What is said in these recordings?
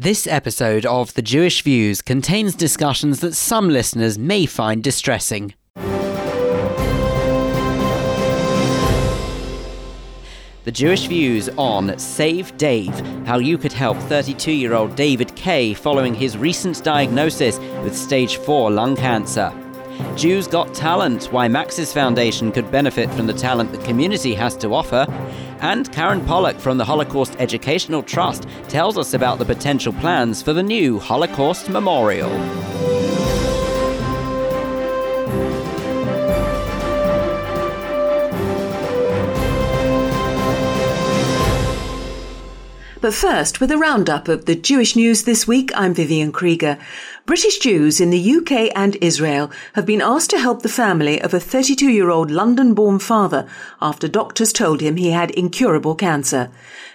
This episode of The Jewish Views contains discussions that some listeners may find distressing. The Jewish Views on Save Dave, how you could help 32 year old David Kay following his recent diagnosis with stage 4 lung cancer. Jews Got Talent, why Max's Foundation could benefit from the talent the community has to offer. And Karen Pollock from the Holocaust Educational Trust tells us about the potential plans for the new Holocaust Memorial. But first, with a roundup of the Jewish news this week, I'm Vivian Krieger. British Jews in the UK and Israel have been asked to help the family of a 32 year old London born father after doctors told him he had incurable cancer.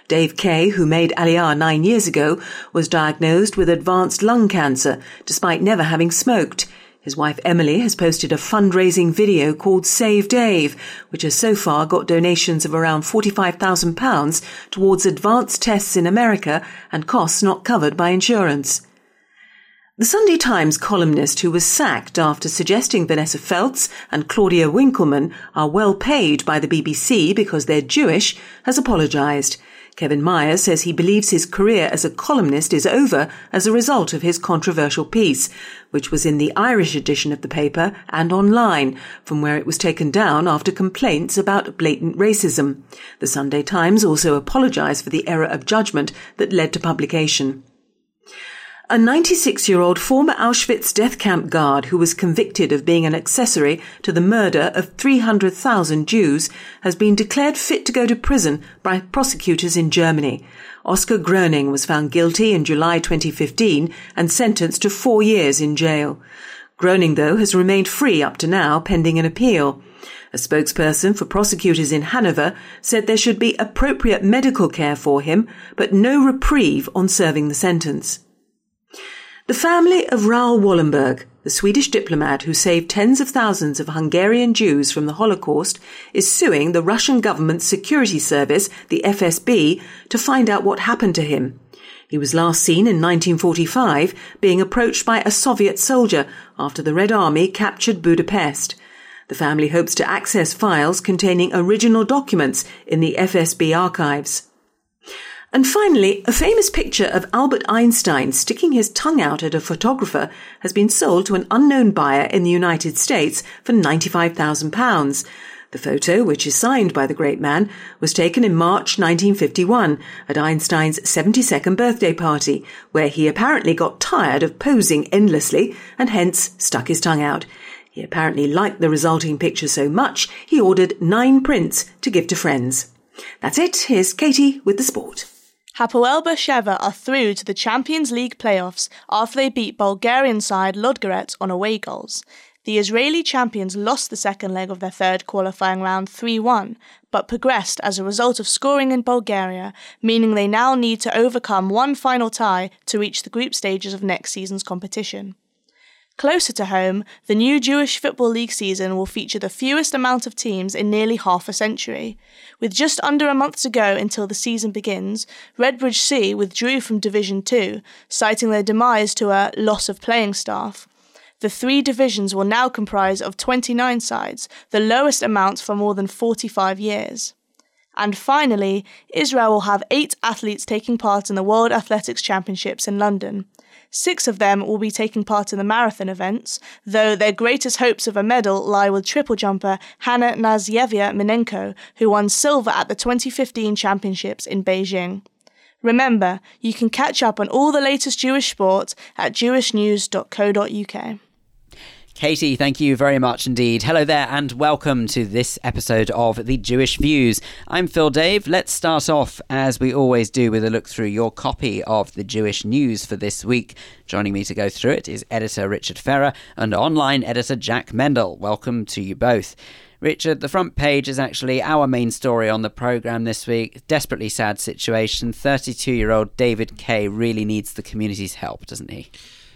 Dave Kay, who made Aliyah nine years ago, was diagnosed with advanced lung cancer despite never having smoked. His wife Emily has posted a fundraising video called Save Dave, which has so far got donations of around £45,000 towards advanced tests in America and costs not covered by insurance. The Sunday Times columnist who was sacked after suggesting Vanessa Feltz and Claudia Winkleman are well paid by the BBC because they're Jewish has apologised. Kevin Myers says he believes his career as a columnist is over as a result of his controversial piece, which was in the Irish edition of the paper and online, from where it was taken down after complaints about blatant racism. The Sunday Times also apologised for the error of judgment that led to publication. A 96 year old former Auschwitz death camp guard who was convicted of being an accessory to the murder of 300,000 Jews has been declared fit to go to prison by prosecutors in Germany. Oskar Gröning was found guilty in July 2015 and sentenced to four years in jail. Gröning, though, has remained free up to now pending an appeal. A spokesperson for prosecutors in Hanover said there should be appropriate medical care for him, but no reprieve on serving the sentence. The family of Raoul Wallenberg, the Swedish diplomat who saved tens of thousands of Hungarian Jews from the Holocaust, is suing the Russian government's security service, the FSB, to find out what happened to him. He was last seen in 1945 being approached by a Soviet soldier after the Red Army captured Budapest. The family hopes to access files containing original documents in the FSB archives. And finally, a famous picture of Albert Einstein sticking his tongue out at a photographer has been sold to an unknown buyer in the United States for £95,000. The photo, which is signed by the great man, was taken in March 1951 at Einstein's 72nd birthday party, where he apparently got tired of posing endlessly and hence stuck his tongue out. He apparently liked the resulting picture so much, he ordered nine prints to give to friends. That's it. Here's Katie with the sport. Hapoel Beersheva are through to the Champions League playoffs after they beat Bulgarian side Ludogorets on away goals. The Israeli champions lost the second leg of their third qualifying round 3 1, but progressed as a result of scoring in Bulgaria, meaning they now need to overcome one final tie to reach the group stages of next season's competition. Closer to home, the new Jewish Football League season will feature the fewest amount of teams in nearly half a century. With just under a month to go until the season begins, Redbridge C withdrew from Division 2, citing their demise to a loss of playing staff. The three divisions will now comprise of 29 sides, the lowest amount for more than 45 years. And finally, Israel will have eight athletes taking part in the World Athletics Championships in London. Six of them will be taking part in the marathon events, though their greatest hopes of a medal lie with triple jumper Hannah Knyazyeva Minenko, who won silver at the 2015 championships in Beijing. Remember, you can catch up on all the latest Jewish sport at jewishnews.co.uk. Katie, thank you very much indeed. Hello there, and welcome to this episode of The Jewish Views. I'm Phil Dave. Let's start off, as we always do, with a look through your copy of the Jewish News for this week. Joining me to go through it is editor Richard Ferrer and online editor Jack Mendel. Welcome to you both. Richard, the front page is actually our main story on the programme this week. Desperately sad situation. 32 year old David Kay really needs the community's help, doesn't he?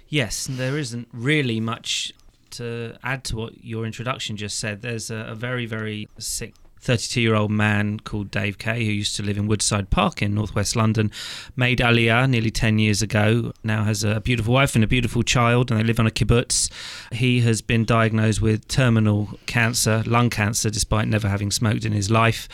Yes, there isn't really much to add to what your introduction just said, there's a, a very, very sick 32 year old man called Dave Kay, who used to live in Woodside Park in northwest London, made Aliyah nearly 10 years ago. Now has a beautiful wife and a beautiful child, and they live on a kibbutz. He has been diagnosed with terminal cancer, lung cancer, despite never having smoked in his life.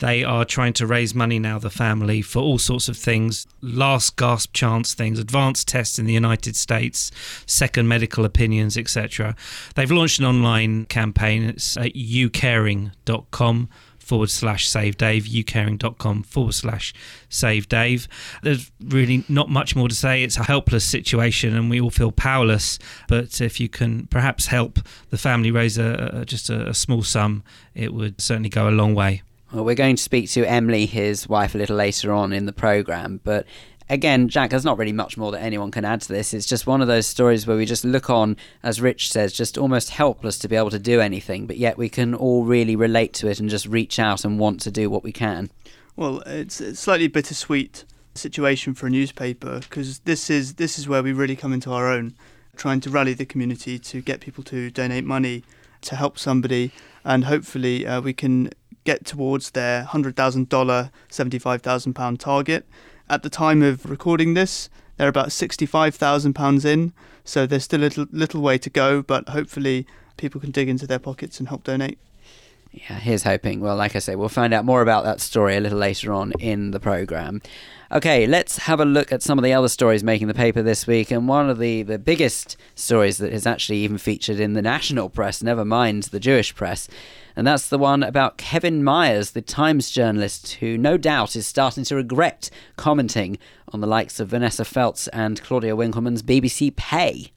They are trying to raise money now, the family, for all sorts of things last gasp chance things, advanced tests in the United States, second medical opinions, etc. They've launched an online campaign. It's at youcaring.com forward slash save Dave, youcaring.com forward slash save Dave. There's really not much more to say. It's a helpless situation and we all feel powerless. But if you can perhaps help the family raise a, a just a, a small sum, it would certainly go a long way. Well, we're going to speak to Emily, his wife, a little later on in the programme. But again, Jack, there's not really much more that anyone can add to this. It's just one of those stories where we just look on, as Rich says, just almost helpless to be able to do anything, but yet we can all really relate to it and just reach out and want to do what we can. Well, it's a slightly bittersweet situation for a newspaper because this is this is where we really come into our own, trying to rally the community to get people to donate money to help somebody, and hopefully uh, we can get towards their hundred thousand dollar, seventy five thousand pound target. At the time of recording this, they're about £65,000 in, so there's still a little, little way to go, but hopefully people can dig into their pockets and help donate. Yeah, here's hoping. Well, like I say, we'll find out more about that story a little later on in the programme. Okay, let's have a look at some of the other stories making the paper this week. And one of the, the biggest stories that has actually even featured in the national press, never mind the Jewish press, and that's the one about Kevin Myers, the Times journalist, who no doubt is starting to regret commenting on the likes of Vanessa Feltz and Claudia Winkleman's BBC Pay.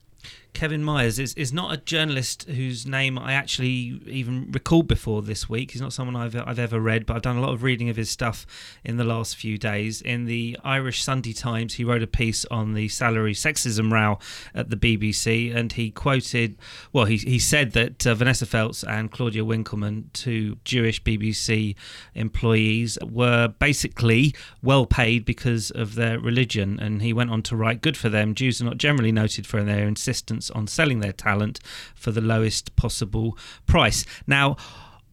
Kevin Myers is, is not a journalist whose name I actually even recalled before this week. He's not someone I've, I've ever read, but I've done a lot of reading of his stuff in the last few days. In the Irish Sunday Times, he wrote a piece on the salary sexism row at the BBC, and he quoted, well, he, he said that uh, Vanessa Feltz and Claudia Winkleman, two Jewish BBC employees, were basically well paid because of their religion. And he went on to write, Good for them. Jews are not generally noted for their insistence on selling their talent for the lowest possible price. Now,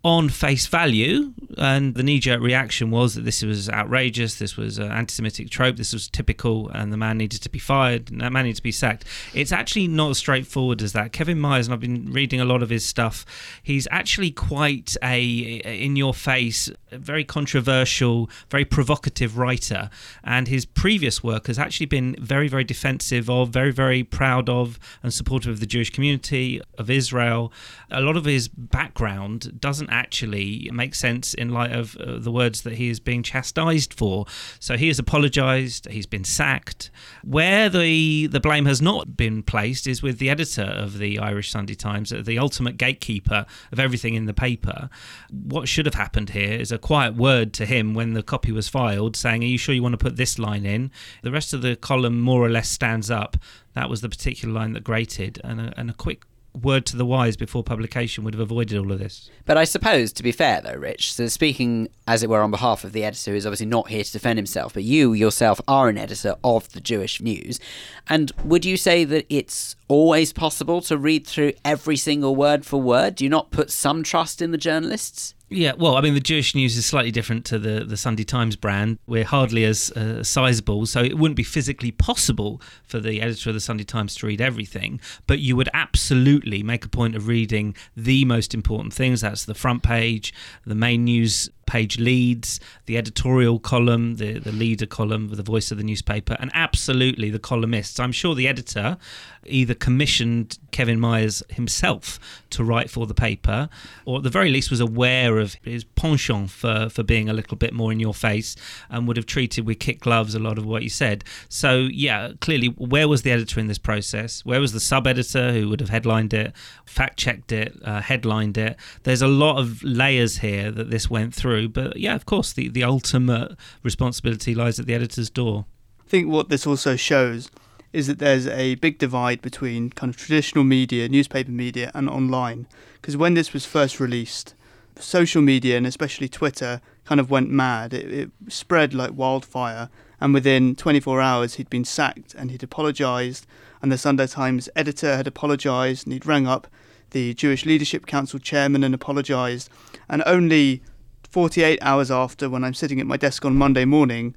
on face value, and the knee jerk reaction was that this was outrageous, this was an anti Semitic trope, this was typical, and the man needed to be fired, and that man needed to be sacked. It's actually not as straightforward as that. Kevin Myers, and I've been reading a lot of his stuff, he's actually quite a in your face, very controversial, very provocative writer, and his previous work has actually been very, very defensive of, very, very proud of, and supportive of the Jewish community, of Israel. A lot of his background doesn't actually make sense in light of uh, the words that he is being chastised for. So he has apologised. He's been sacked. Where the the blame has not been placed is with the editor of the Irish Sunday Times, the ultimate gatekeeper of everything in the paper. What should have happened here is a quiet word to him when the copy was filed, saying, "Are you sure you want to put this line in?" The rest of the column more or less stands up. That was the particular line that grated, and a, and a quick word to the wise before publication would have avoided all of this. But I suppose, to be fair though, Rich, so speaking as it were on behalf of the editor, who's obviously not here to defend himself, but you yourself are an editor of the Jewish News, and would you say that it's always possible to read through every single word for word? Do you not put some trust in the journalists? Yeah, well, I mean, the Jewish News is slightly different to the, the Sunday Times brand. We're hardly as uh, sizable, so it wouldn't be physically possible for the editor of the Sunday Times to read everything. But you would absolutely make a point of reading the most important things. That's the front page, the main news page leads, the editorial column, the, the leader column, the voice of the newspaper, and absolutely the columnists. I'm sure the editor either commissioned Kevin Myers himself to write for the paper, or at the very least was aware of his penchant for, for being a little bit more in your face and would have treated with kick gloves a lot of what he said. So, yeah, clearly, where was the editor in this process? Where was the sub editor who would have headlined it, fact checked it, uh, headlined it? There's a lot of layers here that this went through. But yeah, of course, the, the ultimate responsibility lies at the editor's door. I think what this also shows is that there's a big divide between kind of traditional media, newspaper media, and online. Because when this was first released, social media and especially Twitter kind of went mad. It, it spread like wildfire, and within 24 hours, he'd been sacked and he'd apologised. And the Sunday Times editor had apologised, and he'd rang up the Jewish Leadership Council chairman and apologised. And only 48 hours after, when I'm sitting at my desk on Monday morning,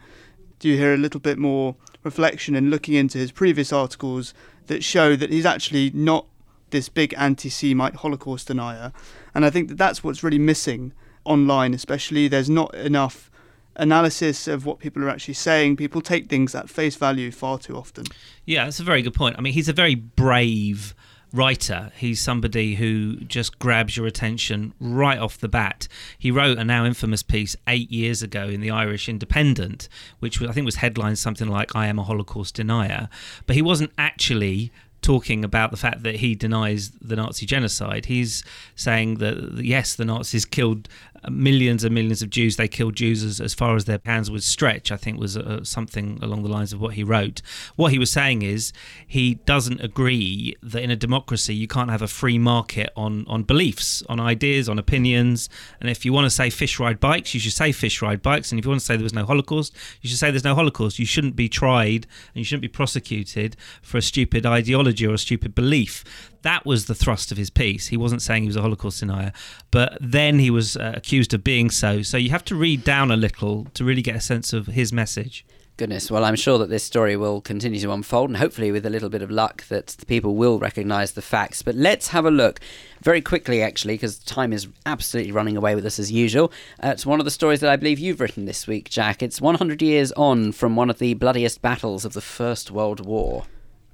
do you hear a little bit more reflection and looking into his previous articles that show that he's actually not this big anti Semite Holocaust denier. And I think that that's what's really missing online, especially. There's not enough analysis of what people are actually saying. People take things at face value far too often. Yeah, that's a very good point. I mean, he's a very brave writer. He's somebody who just grabs your attention right off the bat. He wrote a now infamous piece eight years ago in the Irish Independent, which I think was headlined something like "I am a Holocaust denier," but he wasn't actually talking about the fact that he denies the Nazi genocide. He's saying that yes, the Nazis killed millions and millions of Jews. They killed Jews as, as far as their hands would stretch. I think was uh, something along the lines of what he wrote. What he was saying is he doesn't agree that in a democracy you can't have a free market on on beliefs, on ideas, on opinions. And if you want to say fish ride bikes, you should say fish ride bikes. And if you want to say there was no Holocaust, you should say there's no Holocaust. You shouldn't be tried and you shouldn't be prosecuted for a stupid ideology or a stupid belief that was the thrust of his piece. He wasn't saying he was a Holocaust denier, but then he was uh, accused of being so. So you have to read down a little to really get a sense of his message. Goodness, well, I'm sure that this story will continue to unfold, and hopefully, with a little bit of luck, that the people will recognise the facts. But let's have a look very quickly, actually, because time is absolutely running away with us as usual. Uh, it's one of the stories that I believe you've written this week, Jack. It's 100 years on from one of the bloodiest battles of the First World War.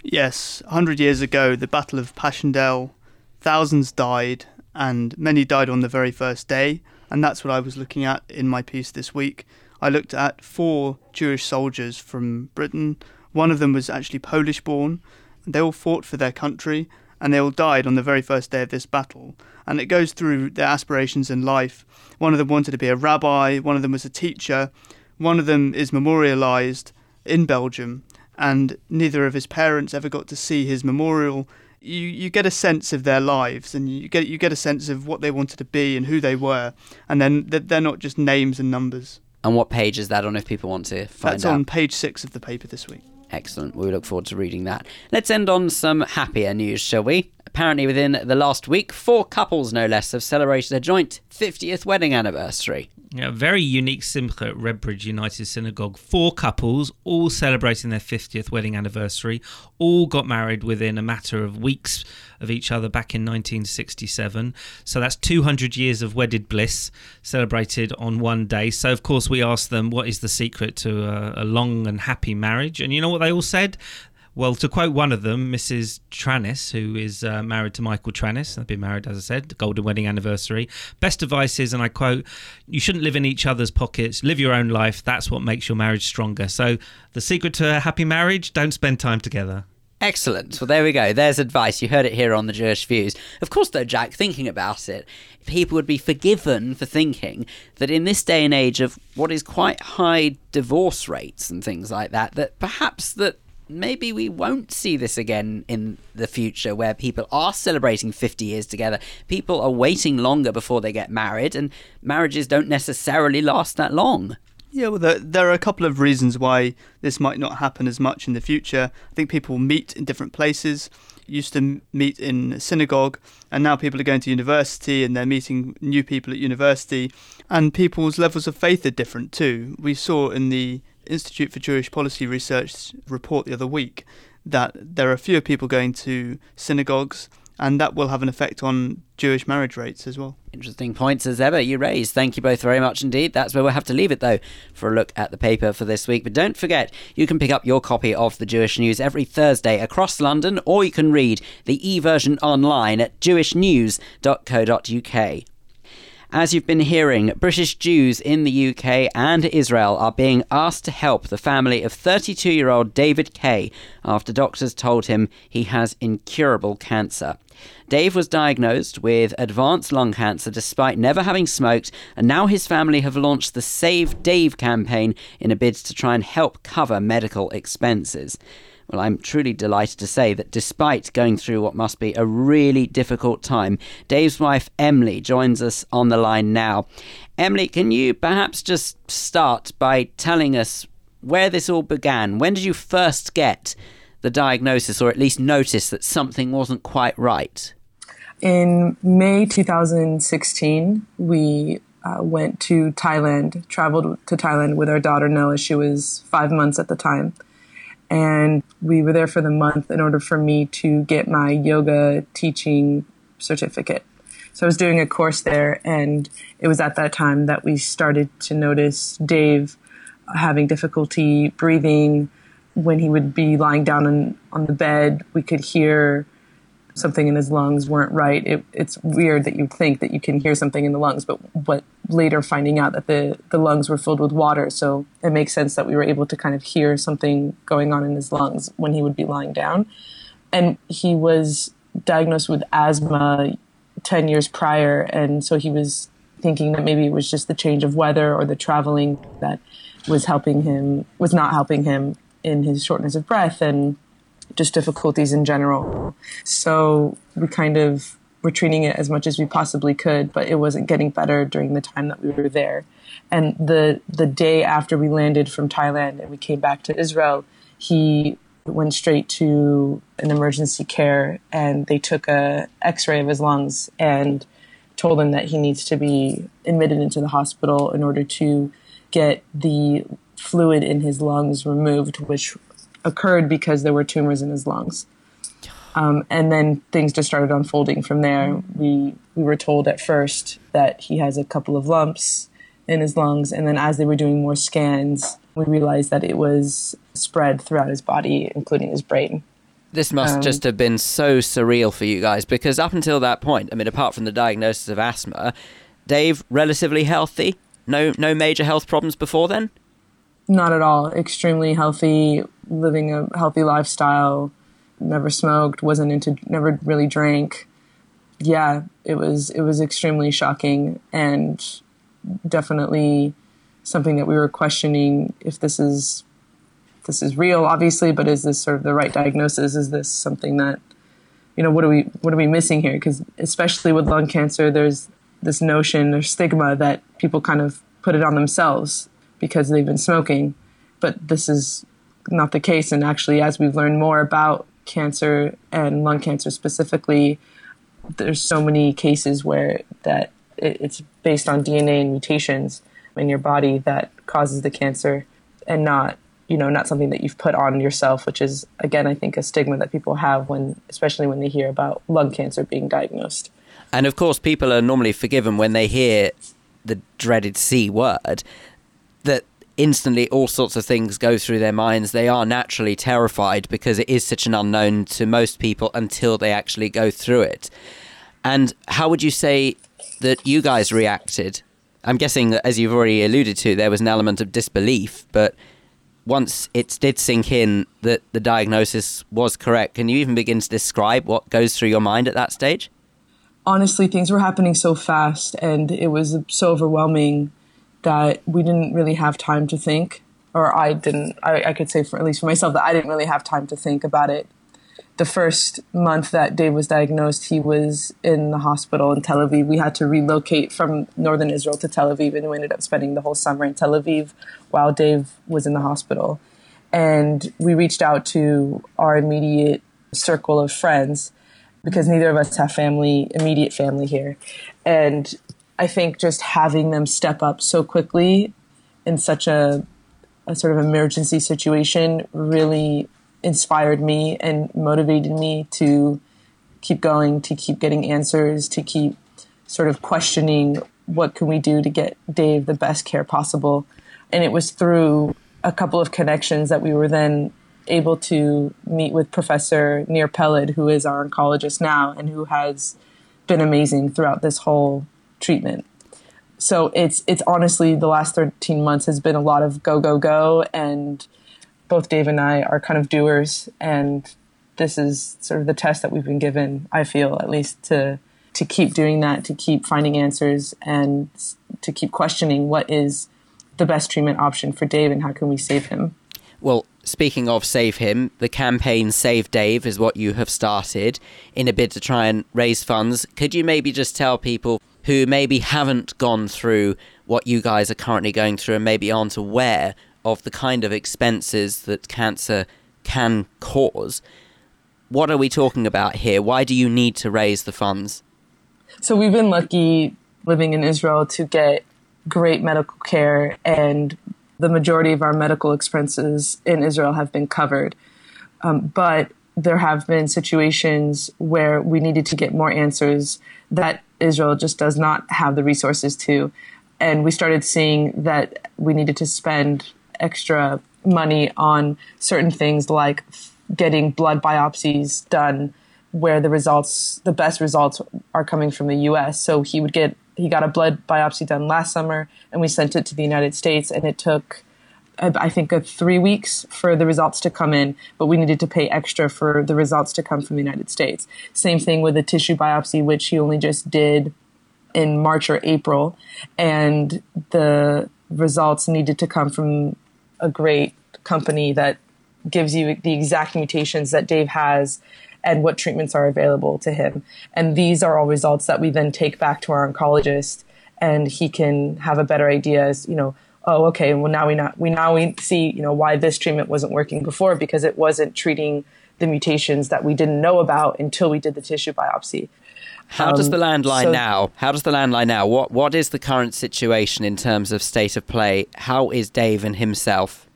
Yes, 100 years ago, the Battle of Passchendaele, thousands died, and many died on the very first day. And that's what I was looking at in my piece this week. I looked at four Jewish soldiers from Britain. One of them was actually Polish born. They all fought for their country, and they all died on the very first day of this battle. And it goes through their aspirations in life. One of them wanted to be a rabbi, one of them was a teacher, one of them is memorialized in Belgium and neither of his parents ever got to see his memorial. You you get a sense of their lives, and you get you get a sense of what they wanted to be and who they were, and then they're not just names and numbers. And what page is that on if people want to find That's out? on page six of the paper this week. Excellent. We look forward to reading that. Let's end on some happier news, shall we? Apparently, within the last week, four couples, no less, have celebrated a joint 50th wedding anniversary. Yeah, very unique simcha at Redbridge United Synagogue. Four couples, all celebrating their 50th wedding anniversary, all got married within a matter of weeks of each other back in 1967. So that's 200 years of wedded bliss celebrated on one day. So, of course, we asked them what is the secret to a, a long and happy marriage. And you know what they all said? Well, to quote one of them, Mrs. Trannis, who is uh, married to Michael Trannis, they've been married, as I said, golden wedding anniversary. Best advice is, and I quote, you shouldn't live in each other's pockets, live your own life. That's what makes your marriage stronger. So, the secret to a happy marriage, don't spend time together. Excellent. Well, there we go. There's advice. You heard it here on the Jewish Views. Of course, though, Jack, thinking about it, people would be forgiven for thinking that in this day and age of what is quite high divorce rates and things like that, that perhaps that maybe we won't see this again in the future where people are celebrating 50 years together. People are waiting longer before they get married, and marriages don't necessarily last that long. Yeah, well, there, are a couple of reasons why this might not happen as much in the future. I think people meet in different places. Used to meet in synagogue, and now people are going to university and they're meeting new people at university. And people's levels of faith are different too. We saw in the Institute for Jewish Policy Research report the other week that there are fewer people going to synagogues, and that will have an effect on Jewish marriage rates as well. Interesting points as ever you raised. Thank you both very much indeed. That's where we'll have to leave it though for a look at the paper for this week. But don't forget, you can pick up your copy of the Jewish News every Thursday across London, or you can read the e version online at jewishnews.co.uk. As you've been hearing, British Jews in the UK and Israel are being asked to help the family of 32 year old David Kay after doctors told him he has incurable cancer. Dave was diagnosed with advanced lung cancer despite never having smoked, and now his family have launched the Save Dave campaign in a bid to try and help cover medical expenses. Well, I'm truly delighted to say that despite going through what must be a really difficult time, Dave's wife Emily joins us on the line now. Emily, can you perhaps just start by telling us where this all began? When did you first get the diagnosis, or at least notice that something wasn't quite right? In May 2016, we uh, went to Thailand, traveled to Thailand with our daughter Noah. She was five months at the time. And we were there for the month in order for me to get my yoga teaching certificate. So I was doing a course there, and it was at that time that we started to notice Dave having difficulty breathing. When he would be lying down on, on the bed, we could hear something in his lungs weren't right. It, it's weird that you think that you can hear something in the lungs, but but later finding out that the, the lungs were filled with water. So it makes sense that we were able to kind of hear something going on in his lungs when he would be lying down. And he was diagnosed with asthma 10 years prior. And so he was thinking that maybe it was just the change of weather or the traveling that was helping him, was not helping him in his shortness of breath. And just difficulties in general. So we kind of were treating it as much as we possibly could, but it wasn't getting better during the time that we were there. And the the day after we landed from Thailand and we came back to Israel, he went straight to an emergency care and they took a x-ray of his lungs and told him that he needs to be admitted into the hospital in order to get the fluid in his lungs removed which occurred because there were tumors in his lungs. Um, and then things just started unfolding from there. We we were told at first that he has a couple of lumps in his lungs, and then as they were doing more scans, we realized that it was spread throughout his body, including his brain. This must um, just have been so surreal for you guys because up until that point, I mean, apart from the diagnosis of asthma, Dave relatively healthy, no no major health problems before then. Not at all. Extremely healthy, living a healthy lifestyle. Never smoked. Wasn't into. Never really drank. Yeah, it was. It was extremely shocking and definitely something that we were questioning if this is this is real, obviously, but is this sort of the right diagnosis? Is this something that you know what are we what are we missing here? Because especially with lung cancer, there's this notion or stigma that people kind of put it on themselves because they've been smoking. But this is not the case. And actually, as we've learned more about cancer and lung cancer specifically, there's so many cases where that it's based on DNA and mutations in your body that causes the cancer and not you know not something that you've put on yourself which is again i think a stigma that people have when especially when they hear about lung cancer being diagnosed and of course people are normally forgiven when they hear the dreaded c word instantly all sorts of things go through their minds. They are naturally terrified because it is such an unknown to most people until they actually go through it. And how would you say that you guys reacted? I'm guessing that, as you've already alluded to, there was an element of disbelief, but once it did sink in that the diagnosis was correct, can you even begin to describe what goes through your mind at that stage? Honestly, things were happening so fast and it was so overwhelming that we didn't really have time to think, or I didn't. I, I, could say, for at least for myself, that I didn't really have time to think about it. The first month that Dave was diagnosed, he was in the hospital in Tel Aviv. We had to relocate from northern Israel to Tel Aviv, and we ended up spending the whole summer in Tel Aviv while Dave was in the hospital. And we reached out to our immediate circle of friends because neither of us have family, immediate family here. And I think just having them step up so quickly in such a, a sort of emergency situation really inspired me and motivated me to keep going, to keep getting answers, to keep sort of questioning what can we do to get Dave the best care possible. And it was through a couple of connections that we were then able to meet with Professor Nir Peled, who is our oncologist now and who has been amazing throughout this whole treatment. So it's it's honestly the last 13 months has been a lot of go go go and both Dave and I are kind of doers and this is sort of the test that we've been given, I feel at least to to keep doing that, to keep finding answers and to keep questioning what is the best treatment option for Dave and how can we save him. Well, speaking of save him, the campaign Save Dave is what you have started in a bid to try and raise funds. Could you maybe just tell people who maybe haven't gone through what you guys are currently going through and maybe aren't aware of the kind of expenses that cancer can cause. What are we talking about here? Why do you need to raise the funds? So we've been lucky living in Israel to get great medical care, and the majority of our medical expenses in Israel have been covered. Um, but there have been situations where we needed to get more answers that Israel just does not have the resources to. And we started seeing that we needed to spend extra money on certain things like getting blood biopsies done where the results the best results are coming from the US so he would get he got a blood biopsy done last summer and we sent it to the United States and it took I think uh, three weeks for the results to come in, but we needed to pay extra for the results to come from the United States. Same thing with the tissue biopsy, which he only just did in March or April, and the results needed to come from a great company that gives you the exact mutations that Dave has and what treatments are available to him. And these are all results that we then take back to our oncologist and he can have a better idea as, you know, oh, okay, well now we not we now we see, you know, why this treatment wasn't working before because it wasn't treating the mutations that we didn't know about until we did the tissue biopsy. How um, does the land lie so, now? How does the land lie now? What what is the current situation in terms of state of play? How is Dave and himself?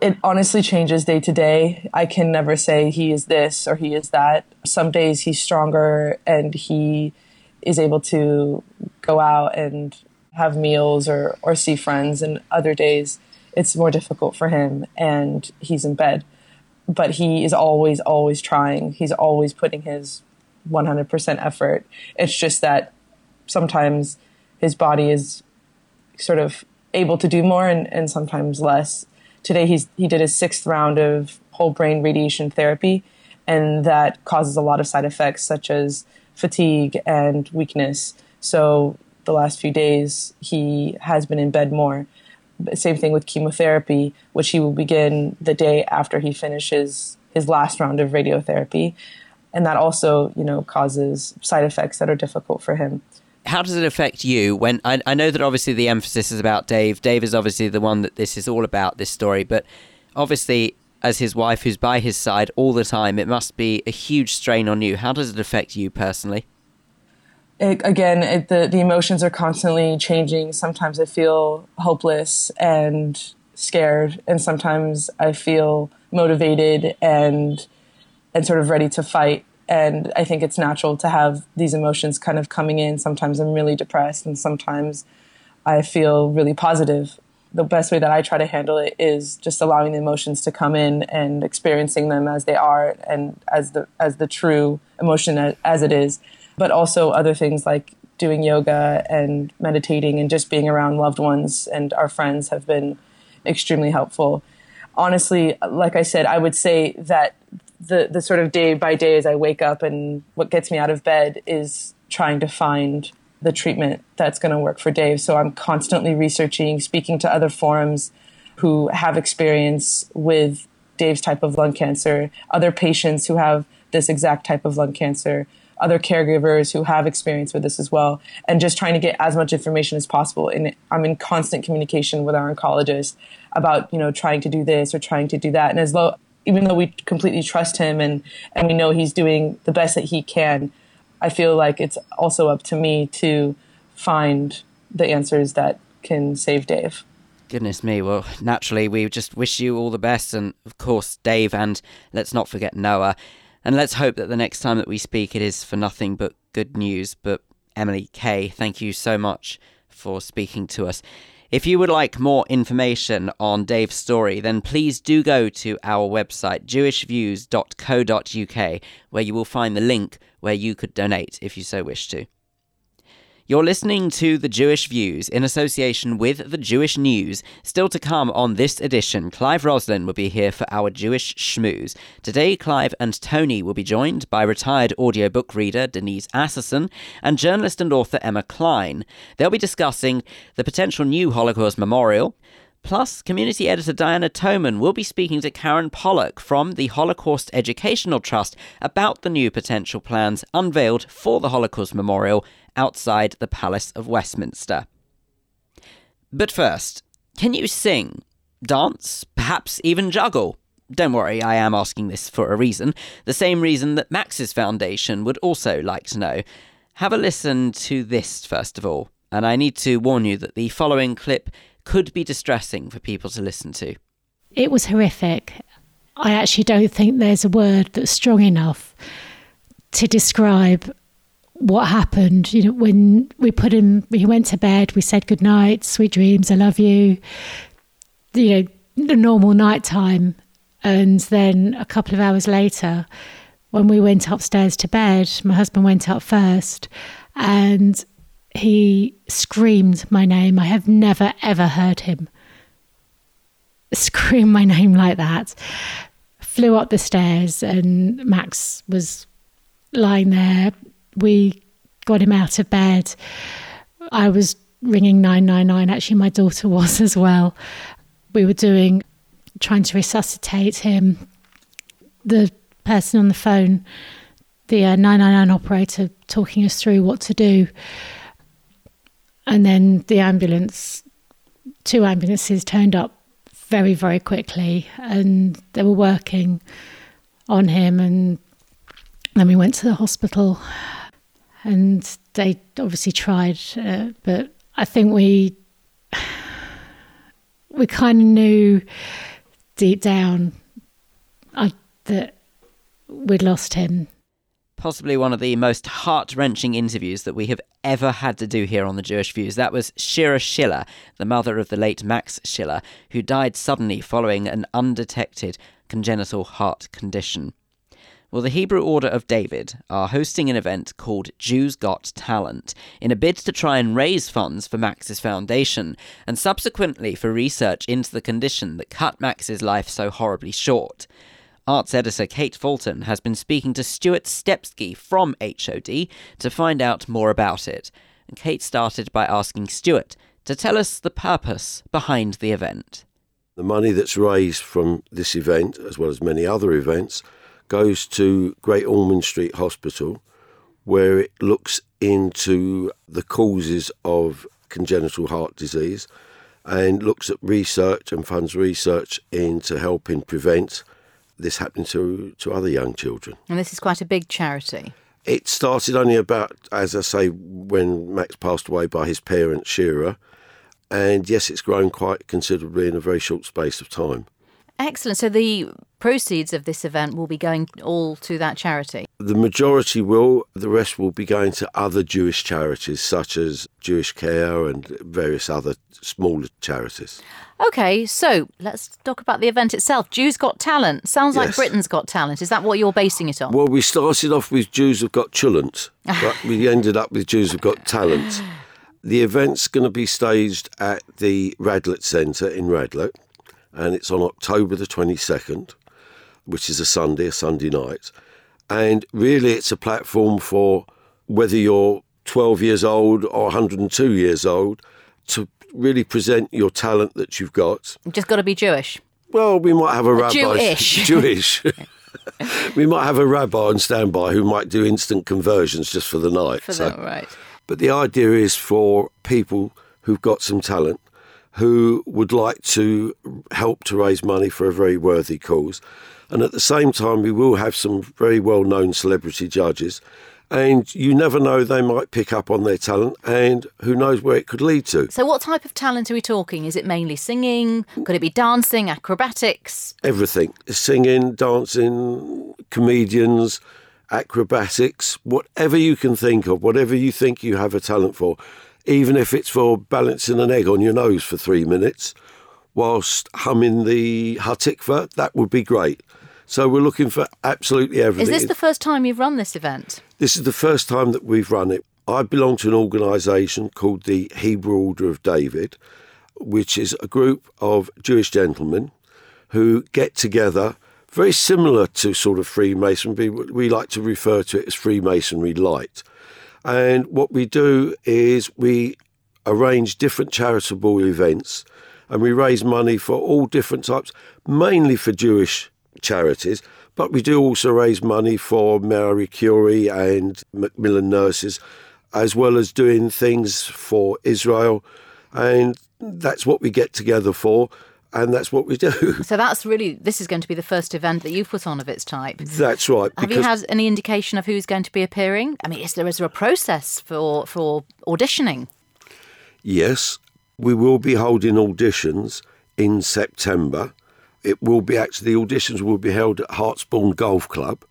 It honestly changes day to day. I can never say he is this or he is that. Some days he's stronger and he is able to go out and have meals or, or see friends, and other days it's more difficult for him and he's in bed. But he is always, always trying. He's always putting his 100% effort. It's just that sometimes his body is sort of able to do more and, and sometimes less. Today he's he did his sixth round of whole brain radiation therapy, and that causes a lot of side effects such as fatigue and weakness. So the last few days he has been in bed more. Same thing with chemotherapy, which he will begin the day after he finishes his last round of radiotherapy. And that also you know causes side effects that are difficult for him. How does it affect you when I, I know that obviously the emphasis is about dave. Dave is obviously the one that this is all about this story. But obviously as his wife who's by his side all the time it must be a huge strain on you. How does it affect you personally it, again it, the, the emotions are constantly changing sometimes i feel hopeless and scared and sometimes i feel motivated and and sort of ready to fight. And I think it's natural to have these emotions kind of coming in. Sometimes I'm really depressed, and sometimes I feel really positive. The best way that I try to handle it is just allowing the emotions to come in and experiencing them as they are and as the as the true emotion as it is. But also other things like doing yoga and meditating and just being around loved ones and our friends have been extremely helpful. Honestly, like I said, I would say that the the sort of day by day as I wake up and what gets me out of bed is trying to find the treatment that's going to work for Dave. So I'm constantly researching, speaking to other forums who have experience with Dave's type of lung cancer, other patients who have this exact type of lung cancer, other caregivers who have experience with this as well, and just trying to get as much information as possible. And I'm in constant communication with our oncologist about, you know, trying to do this or trying to do that. And as though even though we completely trust him and, and we know he's doing the best that he can, I feel like it's also up to me to find the answers that can save Dave. Goodness me. Well, naturally, we just wish you all the best. And of course, Dave, and let's not forget Noah. And let's hope that the next time that we speak, it is for nothing but good news. But Emily Kay, thank you so much for speaking to us. If you would like more information on Dave's story, then please do go to our website, jewishviews.co.uk, where you will find the link where you could donate if you so wish to. You're listening to The Jewish Views in association with The Jewish News. Still to come on this edition, Clive Roslin will be here for our Jewish schmooze. Today, Clive and Tony will be joined by retired audiobook reader Denise Asserson and journalist and author Emma Klein. They'll be discussing the potential new Holocaust memorial, Plus, community editor Diana Toman will be speaking to Karen Pollock from the Holocaust Educational Trust about the new potential plans unveiled for the Holocaust Memorial outside the Palace of Westminster. But first, can you sing, dance, perhaps even juggle? Don't worry, I am asking this for a reason, the same reason that Max's Foundation would also like to know. Have a listen to this first of all And I need to warn you that the following clip could be distressing for people to listen to. It was horrific. I actually don't think there's a word that's strong enough to describe what happened. You know, when we put him, he went to bed, we said good night, sweet dreams, I love you. You know, the normal night time. And then a couple of hours later, when we went upstairs to bed, my husband went up first and he screamed my name. I have never, ever heard him scream my name like that. Flew up the stairs and Max was lying there. We got him out of bed. I was ringing 999. Actually, my daughter was as well. We were doing, trying to resuscitate him. The person on the phone, the uh, 999 operator, talking us through what to do. And then the ambulance, two ambulances turned up very, very quickly and they were working on him. And then we went to the hospital and they obviously tried, uh, but I think we we kind of knew deep down uh, that we'd lost him. Possibly one of the most heart wrenching interviews that we have ever had to do here on the Jewish Views. That was Shira Schiller, the mother of the late Max Schiller, who died suddenly following an undetected congenital heart condition. Well, the Hebrew Order of David are hosting an event called Jews Got Talent in a bid to try and raise funds for Max's foundation and subsequently for research into the condition that cut Max's life so horribly short. Arts editor Kate Fulton has been speaking to Stuart Stepsky from HOD to find out more about it. And Kate started by asking Stuart to tell us the purpose behind the event. The money that's raised from this event, as well as many other events, goes to Great Ormond Street Hospital, where it looks into the causes of congenital heart disease and looks at research and funds research into helping prevent this happening to, to other young children. And this is quite a big charity. It started only about, as I say, when Max passed away by his parent, Shira. And yes, it's grown quite considerably in a very short space of time. Excellent. So the proceeds of this event will be going all to that charity. The majority will, the rest will be going to other Jewish charities such as Jewish Care and various other smaller charities. Okay, so let's talk about the event itself. Jews Got Talent. Sounds like Britain's Got Talent. Is that what you're basing it on? Well, we started off with Jews have got chulent, but we ended up with Jews have got talent. The event's going to be staged at the Radlett Centre in Radlett, and it's on October the 22nd, which is a Sunday, a Sunday night. And really, it's a platform for whether you're 12 years old or 102 years old to really present your talent that you've got. You've Just got to be Jewish. Well, we might have a rabbi. Jewish. Jewish. we might have a rabbi on standby who might do instant conversions just for the night. For So- that, right. But the idea is for people who've got some talent who would like to help to raise money for a very worthy cause. And at the same time, we will have some very well known celebrity judges. And you never know, they might pick up on their talent, and who knows where it could lead to. So, what type of talent are we talking? Is it mainly singing? Could it be dancing, acrobatics? everything singing, dancing, comedians, acrobatics, whatever you can think of, whatever you think you have a talent for, even if it's for balancing an egg on your nose for three minutes whilst humming the Hatikva, that would be great. So we're looking for absolutely everything. Is this the first time you've run this event? This is the first time that we've run it. I belong to an organisation called the Hebrew Order of David, which is a group of Jewish gentlemen who get together, very similar to sort of Freemasonry. We like to refer to it as Freemasonry Light. And what we do is we arrange different charitable events and we raise money for all different types, mainly for Jewish charities, but we do also raise money for Marie Curie and Macmillan nurses, as well as doing things for Israel. And that's what we get together for, and that's what we do. So, that's really, this is going to be the first event that you've put on of its type. That's right. Have you had any indication of who's going to be appearing? I mean, is there, is there a process for, for auditioning? Yes, we will be holding auditions in September. It will be actually, the auditions will be held at Hartsbourne Golf Club,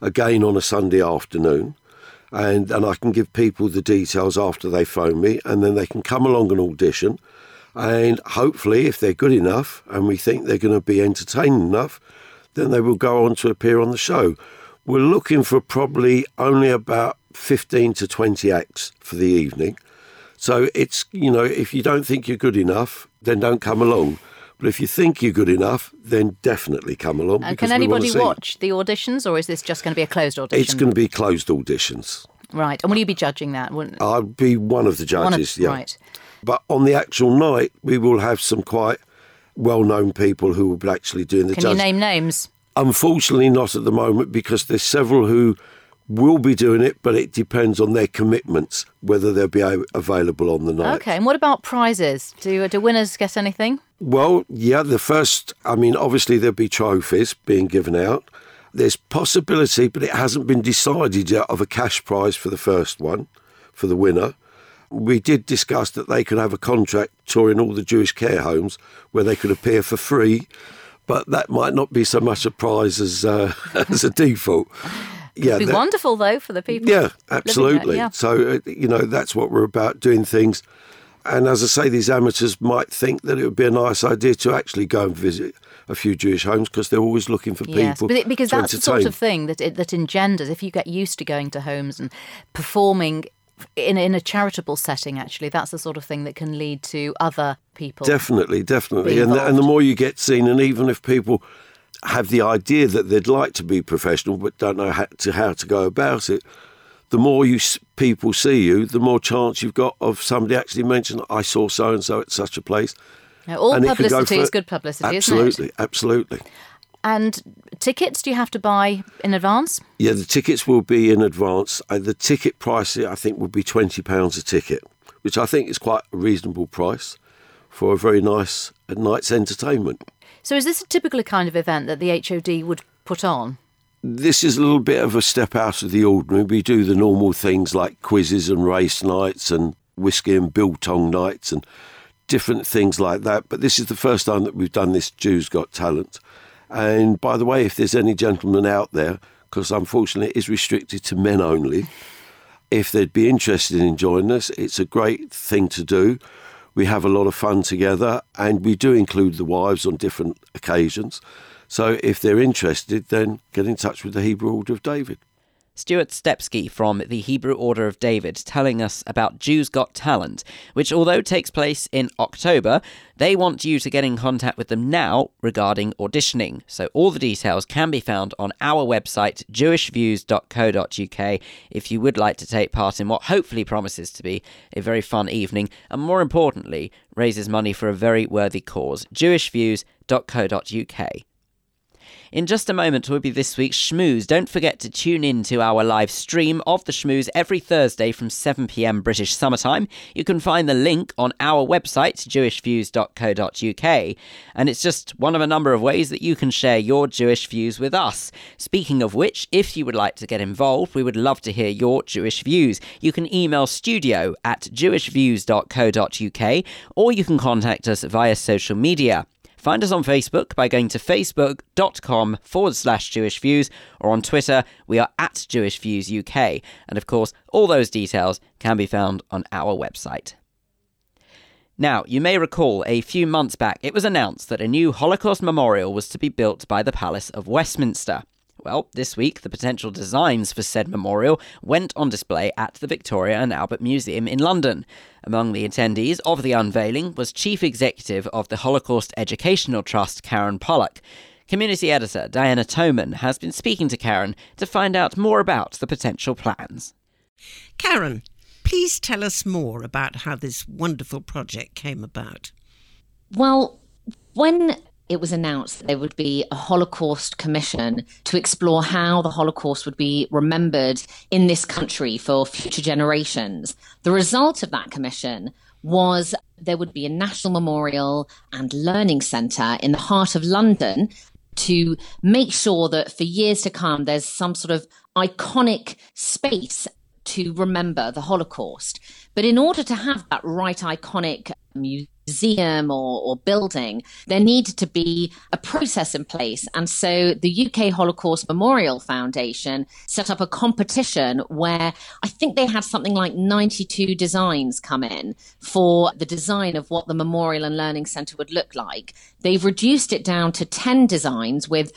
again on a Sunday afternoon. And, and I can give people the details after they phone me, and then they can come along and audition. And hopefully, if they're good enough and we think they're going to be entertaining enough, then they will go on to appear on the show. We're looking for probably only about 15 to 20 acts for the evening. So it's, you know, if you don't think you're good enough, then don't come along. But if you think you're good enough, then definitely come along. Uh, because can anybody watch the auditions, or is this just going to be a closed audition? It's going to be closed auditions. right. And will you be judging that? I'll be one of the One of- judges, yeah. Right. But on the actual night, we will have some quite well-known people who will be actually doing the Can you name names? Unfortunately, not at the moment because there's several who will be doing it, but it depends on their commitments whether they'll be available on the night. Okay. And what about prizes? Do do winners get anything? Well, yeah, the first, I mean, obviously there'll be trophies being given out. There's possibility, but it hasn't been decided yet, of a cash prize for the first one, for the winner. We did discuss that they could have a contract touring all the Jewish care homes where they could appear for free, but that might not be so much a prize as, uh, as a default. Yeah, It'd be that- wonderful though for the people. yeah, living there, absolutely. yeah. So, uh, you know, that's what we're about doing things. And as I say, these amateurs might think that it would be a nice idea to actually go and visit a few Jewish homes because they're always looking for Yes, people but it- because that's the sort of thing that it, that engenders. If you get used to going to homes and performing in in a charitable setting, actually, that's the sort of thing that can lead to other people. Definitely, definitely. And, the- and the more you get seen, and even if people have the idea that they'd like to be professional but don't know how to, how to go about it, the more you people see you, the more chance you've got of somebody actually mentioning, I saw so and so at such a place. Now, all And go publicity for- is good publicity, absolutely, isn't it? Absolutely. And tickets, do you have to buy in advance? Yeah, the tickets will be in advance. The ticket price, I think, will be twenty pounds a ticket, which I think is quite a reasonable price for a very nice night's entertainment. So, is this a typical kind of event that the HOD would put on? This is a little bit of a step out of the ordinary. We do the normal things like quizzes and race nights and whiskey and biltong nights and different things like that. But this is the first time that we've done this Jews Got Talent. And by the way, if there's any gentlemen out there, because unfortunately it is restricted to men only, if they'd be interested in joining us, it's a great thing to do. We have a lot of fun together and we do include the wives on different occasions. So if they're interested, then get in touch with the Hebrew Order of David. Stuart Stepsky from the Hebrew Order of David telling us about Jews Got Talent, which, although takes place in October, they want you to get in contact with them now regarding auditioning. So, all the details can be found on our website, jewishviews.co.uk, if you would like to take part in what hopefully promises to be a very fun evening and, more importantly, raises money for a very worthy cause. jewishviews.co.uk. In just a moment will be this week's Schmooze. Don't forget to tune in to our live stream of the Schmooze every Thursday from 7pm British summertime. You can find the link on our website, jewishviews.co.uk. And it's just one of a number of ways that you can share your Jewish views with us. Speaking of which, if you would like to get involved, we would love to hear your Jewish views. You can email studio at jewishviews.co.uk or you can contact us via social media. Find us on Facebook by going to facebook.com forward slash Jewish Views or on Twitter, we are at Jewish Views UK. And of course, all those details can be found on our website. Now, you may recall a few months back it was announced that a new Holocaust memorial was to be built by the Palace of Westminster. Well, this week, the potential designs for said memorial went on display at the Victoria and Albert Museum in London. Among the attendees of the unveiling was Chief Executive of the Holocaust Educational Trust, Karen Pollock. Community editor Diana Toman has been speaking to Karen to find out more about the potential plans. Karen, please tell us more about how this wonderful project came about. Well, when it was announced that there would be a Holocaust Commission to explore how the Holocaust would be remembered in this country for future generations. The result of that commission was there would be a national memorial and learning centre in the heart of London to make sure that for years to come there's some sort of iconic space to remember the Holocaust. But in order to have that right iconic museum or, or, building, there needed to be a process in place. And so the UK Holocaust Memorial Foundation set up a competition where I think they had something like 92 designs come in for the design of what the Memorial and Learning Centre would look like. They've reduced it down to 10 designs with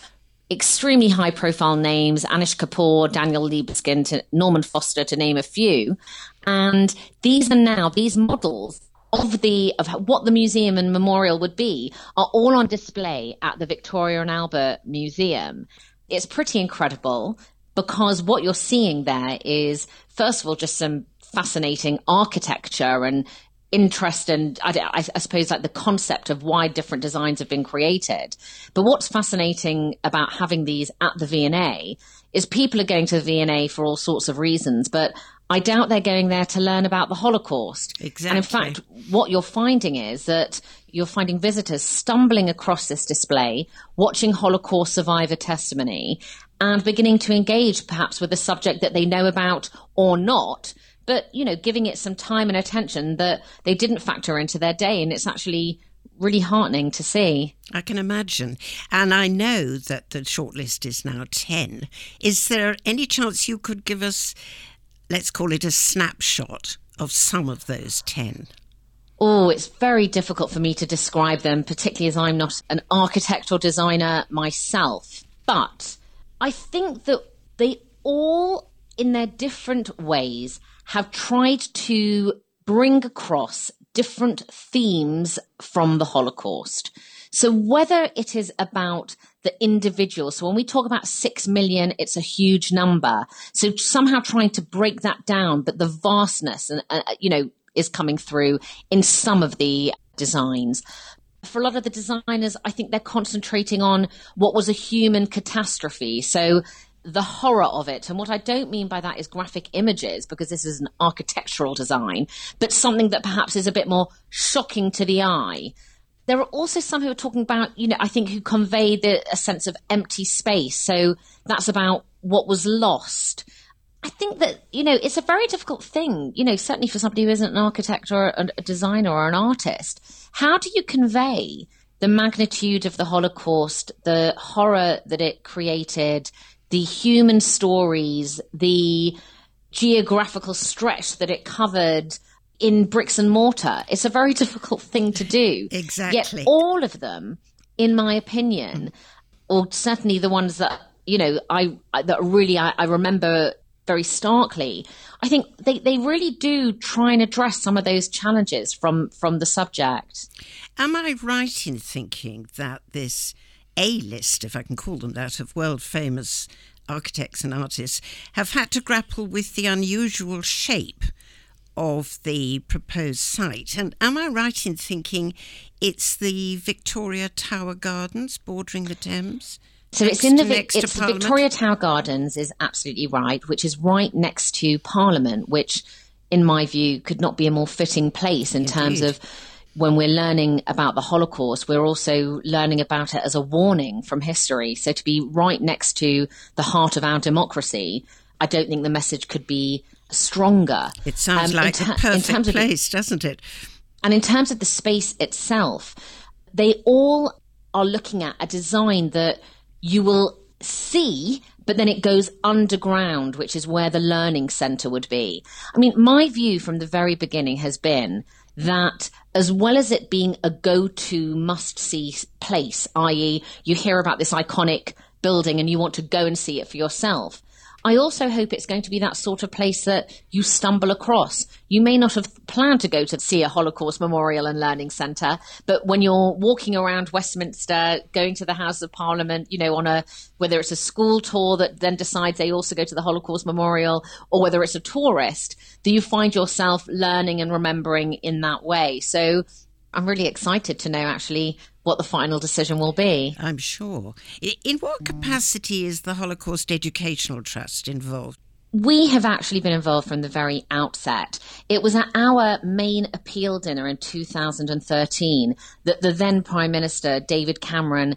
extremely high profile names Anish Kapoor, Daniel Libeskind, Norman Foster, to name a few. And these are now, these models of the of what the museum and memorial would be are all on display at the Victoria and Albert Museum. It's pretty incredible because what you're seeing there is first of all just some fascinating architecture and interest and I, I, suppose like the concept of why different designs have been created. But what's fascinating about having these at the V&A is people are going to the V&A for all sorts of reasons, but I doubt they're going there to learn about the Holocaust. Exactly. And in fact, what you're finding is that you're finding visitors stumbling across this display, watching Holocaust survivor testimony, and beginning to engage perhaps with a subject that they know about or not but you know, giving it some time and attention that they didn't factor into their day, and it's actually really heartening to see. I can imagine. And I know that the shortlist is now 10. Is there any chance you could give us, let's call it a snapshot of some of those 10? Oh, it's very difficult for me to describe them, particularly as I'm not an architect or designer myself. But I think that they all, in their different ways, have tried to bring across different themes from the Holocaust. So whether it is about the individual, so when we talk about six million, it's a huge number. So somehow trying to break that down, but the vastness and uh, you know is coming through in some of the designs. For a lot of the designers, I think they're concentrating on what was a human catastrophe. So the horror of it. And what I don't mean by that is graphic images, because this is an architectural design, but something that perhaps is a bit more shocking to the eye. There are also some who are talking about, you know, I think who convey the, a sense of empty space. So that's about what was lost. I think that, you know, it's a very difficult thing, you know, certainly for somebody who isn't an architect or a, a designer or an artist. How do you convey the magnitude of the Holocaust, the horror that it created, the human stories, the geographical stretch that it covered in bricks and mortar. It's a very difficult thing to do. Exactly. Yet all of them, in my opinion, or certainly the ones that you know I that really I, I remember very starkly. I think they, they really do try and address some of those challenges from from the subject. Am I right in thinking that this a list, if I can call them that, of world famous architects and artists have had to grapple with the unusual shape of the proposed site. And am I right in thinking it's the Victoria Tower Gardens bordering the Thames? So it's in the it's the Victoria Tower Gardens is absolutely right, which is right next to Parliament, which in my view could not be a more fitting place in Indeed. terms of when we're learning about the Holocaust, we're also learning about it as a warning from history. So to be right next to the heart of our democracy, I don't think the message could be stronger. It sounds um, like a perfect place, the, doesn't it? And in terms of the space itself, they all are looking at a design that you will see but then it goes underground, which is where the learning center would be. I mean, my view from the very beginning has been that as well as it being a go-to must-see place, i.e., you hear about this iconic building and you want to go and see it for yourself, I also hope it's going to be that sort of place that you stumble across. You may not have planned to go to see a Holocaust Memorial and Learning Centre, but when you're walking around Westminster, going to the House of Parliament, you know, on a whether it's a school tour that then decides they also go to the Holocaust Memorial, or whether it's a tourist, that you find yourself learning and remembering in that way. So I'm really excited to know actually what the final decision will be. I'm sure. In what capacity is the Holocaust Educational Trust involved? We have actually been involved from the very outset. It was at our main appeal dinner in 2013 that the then Prime Minister, David Cameron,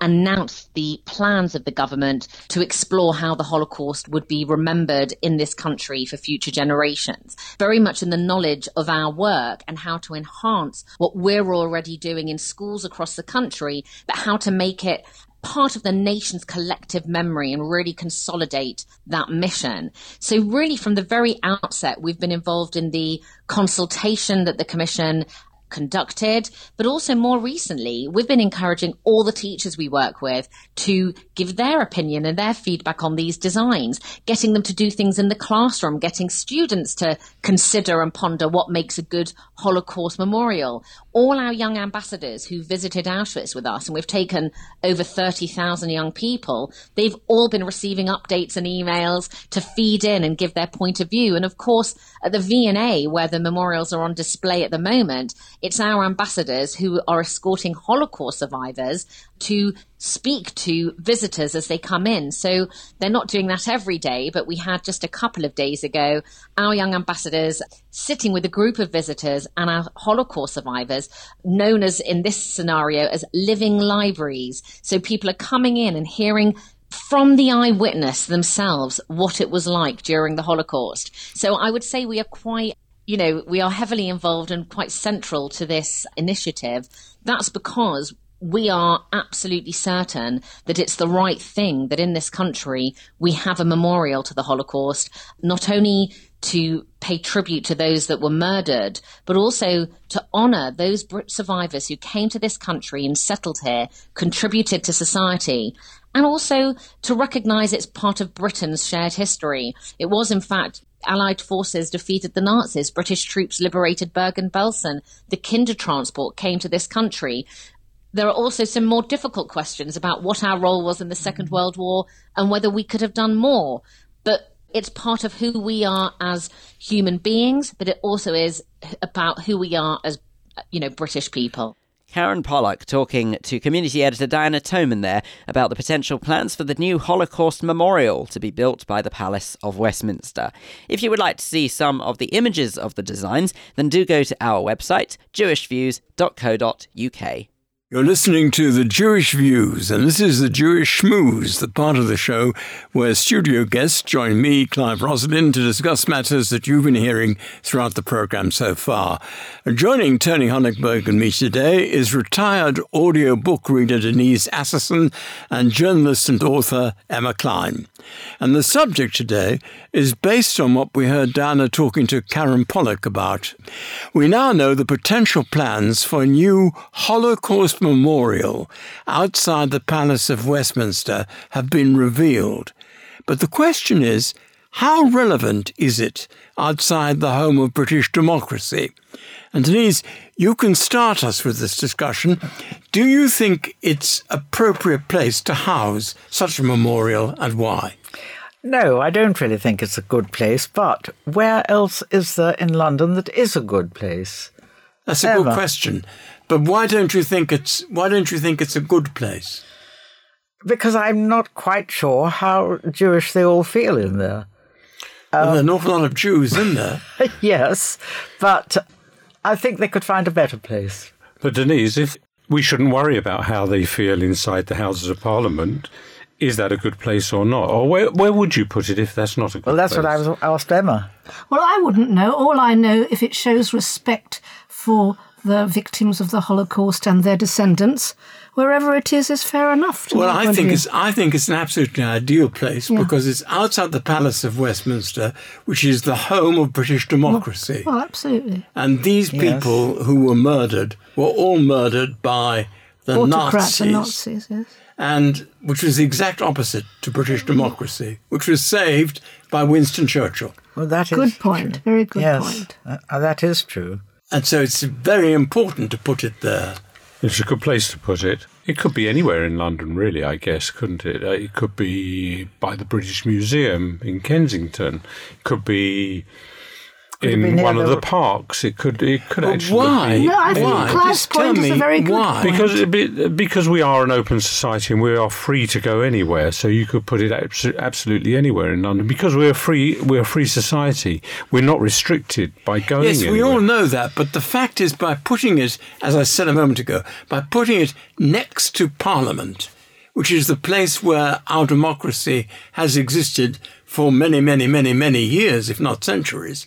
announced the plans of the government to explore how the Holocaust would be remembered in this country for future generations. Very much in the knowledge of our work and how to enhance what we're already doing in schools across the country, but how to make it part of the nation's collective memory and really consolidate that mission. So really from the very outset, we've been involved in the consultation that the Commission conducted, but also more recently, we've been encouraging all the teachers we work with to give their opinion and their feedback on these designs, getting them to do things in the classroom, getting students to consider and ponder what makes a good Holocaust memorial. All our young ambassadors who visited Auschwitz with us, and we've taken over 30,000 young people, they've all been receiving updates and emails to feed in and give their point of view. And of course, at the V&A, where the memorials are on display at the moment, it's our ambassadors who are escorting Holocaust survivors to speak to visitors as they come in. So they're not doing that every day, but we had just a couple of days ago our young ambassadors sitting with a group of visitors and our Holocaust survivors, known as in this scenario as living libraries. So people are coming in and hearing from the eyewitness themselves what it was like during the Holocaust. So I would say we are quite you know, we are heavily involved and quite central to this initiative. That's because we are absolutely certain that it's the right thing that in this country we have a memorial to the Holocaust, not only to pay tribute to those that were murdered, but also to honour those Brit survivors who came to this country and settled here, contributed to society, and also to recognise it's part of Britain's shared history. It was, in fact, Allied forces defeated the Nazis. British troops liberated Bergen-Belsen. The Kindertransport came to this country. There are also some more difficult questions about what our role was in the Second mm-hmm. World War and whether we could have done more. But it's part of who we are as human beings, but it also is about who we are as, you know, British people. Karen Pollock talking to community editor Diana Toman there about the potential plans for the new Holocaust memorial to be built by the Palace of Westminster. If you would like to see some of the images of the designs, then do go to our website, jewishviews.co.uk. You're listening to The Jewish Views, and this is the Jewish Schmooze, the part of the show where studio guests join me, Clive Roslin, to discuss matters that you've been hearing throughout the program so far. And Joining Tony Honigberg and me today is retired audio book reader Denise Asserson and journalist and author Emma Klein. And the subject today is based on what we heard Diana talking to Karen Pollock about. We now know the potential plans for a new Holocaust memorial outside the Palace of Westminster have been revealed. But the question is, how relevant is it outside the home of British democracy? And Denise, you can start us with this discussion. Do you think it's appropriate place to house such a memorial and why? No, I don't really think it's a good place, but where else is there in London that is a good place? That's a Ever. good question. But why don't you think it's why don't you think it's a good place? Because I'm not quite sure how Jewish they all feel in there. Well, um, there an awful lot of Jews in there. yes, but I think they could find a better place. But Denise, if we shouldn't worry about how they feel inside the Houses of Parliament, is that a good place or not? Or where, where would you put it if that's not a good Well, that's place? what I was asked Emma. Well, I wouldn't know. All I know, if it shows respect for the victims of the Holocaust and their descendants, wherever it is, is fair enough. well, I think it's I think it's an absolutely ideal place yeah. because it's outside the Palace of Westminster, which is the home of British democracy. Well, well absolutely. And these people who were murdered were all murdered by the Nazis. The Nazis yes. And which was the exact opposite to British democracy, which was saved by Winston Churchill. Well, that is good point. True. Very good yes, point. Uh, that is true. And so it's very important to put it there. It's a good place to put it. It could be anywhere in London, really, I guess, couldn't it? Uh, it could be by the British Museum in Kensington. It could be in one of the parks. It could it could well, actually why? Be, no, I think why? Clive's point is a very good why? point. Because uh, uh, because we are an open society and we are free to go anywhere. So you could put it absolutely anywhere in London because we're free. We're a free society. We're not restricted by going. Yes, anywhere. we all know that. But the fact is, by putting it, as I said a moment ago, by putting it next to Parliament, which is the place where our democracy has existed for many, many, many, many years, if not centuries,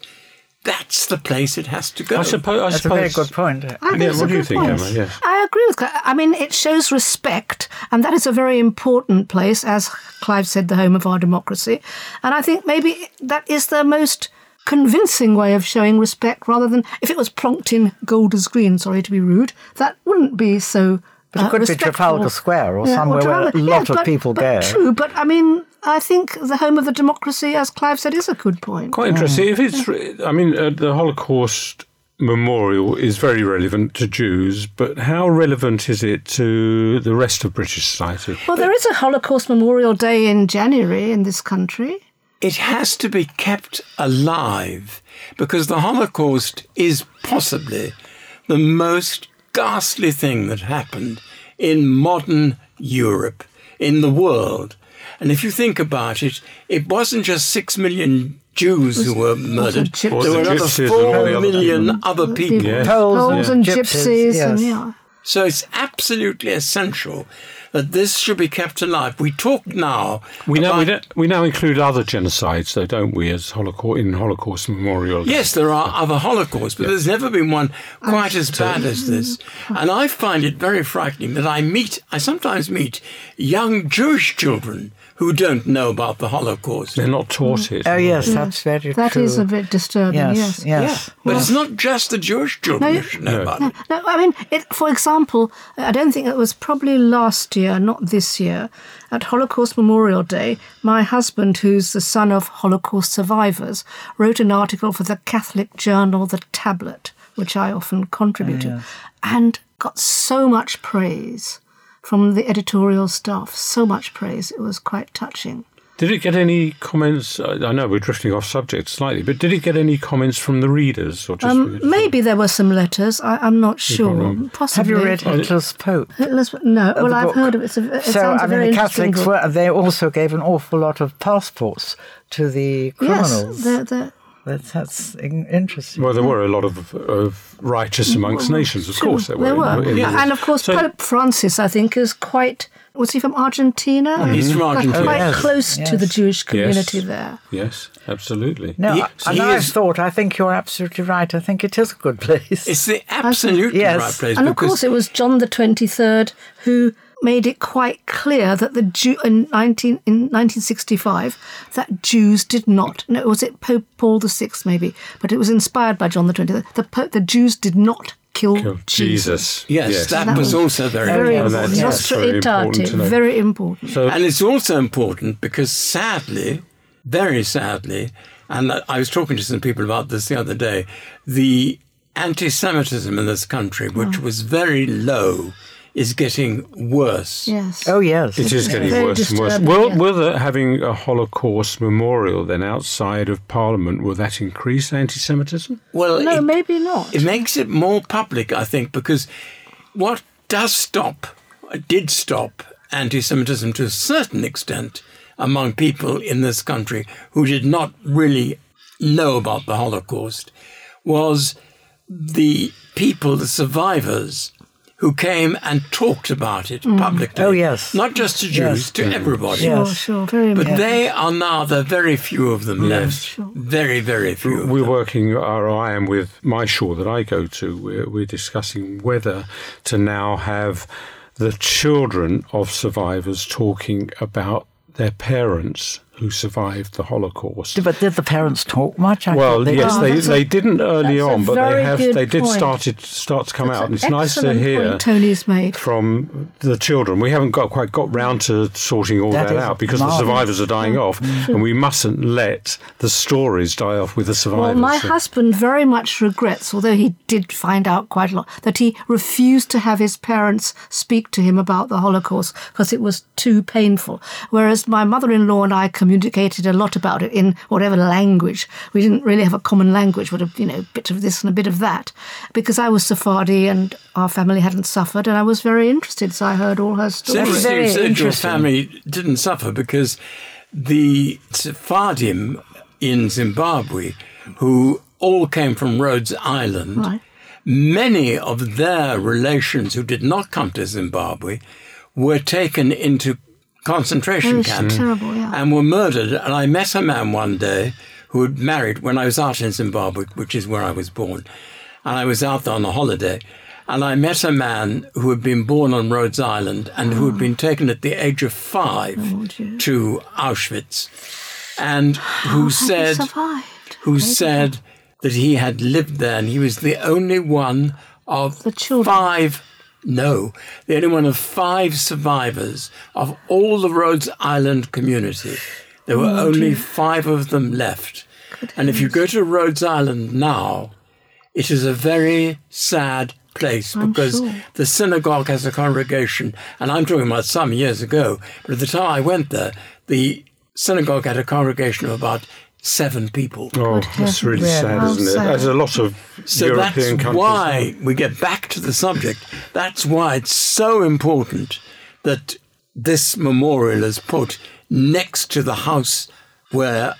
that's the place it has to go. I suppose. I That's suppose a very good point. Eh? I think yeah, what a do you think, point. Emma? Yes. I agree with Clive. I mean, it shows respect, and that is a very important place, as Clive said, the home of our democracy. And I think maybe that is the most convincing way of showing respect rather than if it was plonked in Golders Green, sorry to be rude, that wouldn't be so. But it uh, could be. Trafalgar Square or Yeah, somewhere where Trafalgar- a lot yes, of but- people but go. True, but I mean, I think the home of the democracy, as Clive said, is a good point. Quite interesting. If it's, I mean, uh, the Holocaust memorial is very relevant to Jews, but how relevant is it to the rest of British society? Well, there is a Holocaust Memorial Day in January in this country. it has to be kept alive because the Holocaust is possibly the most ghastly thing that happened in modern Europe, in the world. And if you think about it, it wasn't just six million Jews who were murdered. There were another Gypsies and all four the other people. other people. Yes. Poles, Poles and gypsies, and yeah. So it's absolutely essential that this should be kept alive. We talk now. We now, we, about- now, we now include other genocides, though, don't we, as Holocaust in Holocaust Memorial? Day? Yes, there are other Holocausts, but there's never been one quite as bad as this. And I find it very frightening that I meet, I sometimes meet young Jewish children who don't know about the Holocaust. They're not taught it. Oh yes, that's very That true. is a bit disturbing, yes, yes. yes. But it's not just the Jewish children No, who should know about it. No, I mean, it, for example, I don't think it was probably last year, not this year, at Holocaust Memorial Day, my husband, who's the son of Holocaust survivors, wrote an article for the Catholic journal The Tablet, which I often contribute to, and got so much praise from the editorial staff, so much praise. It was quite touching. Did it get any comments? I I know we're drifting off subject slightly, but did it get any comments from the readers? Or just Um, maybe there were some letters. I, I'm not can't sure. Possibly. Have you read Hitler's Pope? Hitler's, no. Uh, well, I've book? heard of it. It's a, it so sounds I a mean, very the Catholics book. were. They also gave an awful lot of passports to the criminals. Yes, the, the, That's, that's interesting. Well, there were a lot of, of righteous amongst mm. nations, of course. There, there were. were. in the- And of course, So- Pope Francis, I think, is quite. Was he from Argentina? Mm. He's from Quite- Argentina. Quite, Yes, close to the. Jewish community Yes. there. Yes, absolutely. No, He- I- and he I is- thought, I think you're absolutely right. I think it is a good place. It's the absolutely Yes. right place. And of course, it was John the 23rd who made it quite clear that the Jew in 19 in 1965 that Jews did not. No, was it Pope Paul VI maybe? But it was inspired by John the 23rd. The Pope, the Jews did not kill, Kill Jesus. Jesus. Yes, that, That was was also very, Very important. that's- important. very important to know. Aetate, very important. So, And it's also important because sadly, very sadly, and I was talking to some people about this the other day, the anti Semitism in this country, which Oh. was very low, is getting worse. Yes. oh, yes. it is getting very worse and worse. disturbing, Well, yeah. were there having a Holocaust memorial then outside of Parliament, will that increase anti Semitism? Well, No, it, maybe not. it makes it more public, I think, because what does stop, did stop anti Semitism to a certain extent among people in this country who did not really know about the Holocaust was the people, the survivors, who came and talked about it mm. publicly. Oh, yes. Not just to Jews, Yes. to everybody. Sure, Yes. sure, very But important. they are now, there are very few of them left. Very, very few. We're them. working, or I am with my shore that I go to, we're, we're discussing whether to now have the children of survivors talking about their parents who survived the Holocaust. But did the parents talk much? I Well, they yes, did. they, a- they didn't early that's on, but they have they did point. start start to come That's out. And it's nice to hear Tony's made. from the children. We haven't got quite got round to sorting all That that, is out because the survivors are dying off, mm-hmm. and we mustn't let the stories die off with the survivors. Well, my So- husband very much regrets, although he did find out quite a lot, that he refused to have his parents speak to him about the Holocaust because it was too painful. Whereas my mother in law and I communicated a lot about it in whatever language. We didn't really have a common language, but a you know, bit of this and a bit of that. Because I was Sephardi and our family hadn't suffered, and I was very interested, so I heard all her stories. interesting very you said your family didn't suffer because the Sephardim in Zimbabwe, who all came from Rhodes Island, Right. many of their relations who did not come to Zimbabwe were taken into concentration Oh, camps terrible, yeah. and were murdered. And I met a man one day who had married when I was out in Zimbabwe, which is where I was born. And I was out there on a holiday. And I met a man who had been born on Rhodes Island and who had been taken at the age of five oh, to Auschwitz and who oh, said who said that he had lived there and he was the only one of the children. five no. The only one of five survivors of all the Rhodes Island community. There were Oh, only dear. five of them left. And if you go to Rhodes Island now it is a very sad place I'm because sure. the synagogue has a congregation, and I'm talking about some years ago, but at the time I went there, the synagogue had a congregation of about seven people. Oh, that's really sad, isn't it? There's a lot of So European that's countries. why we get back to the subject. That's why it's so important that this memorial is put next to the house where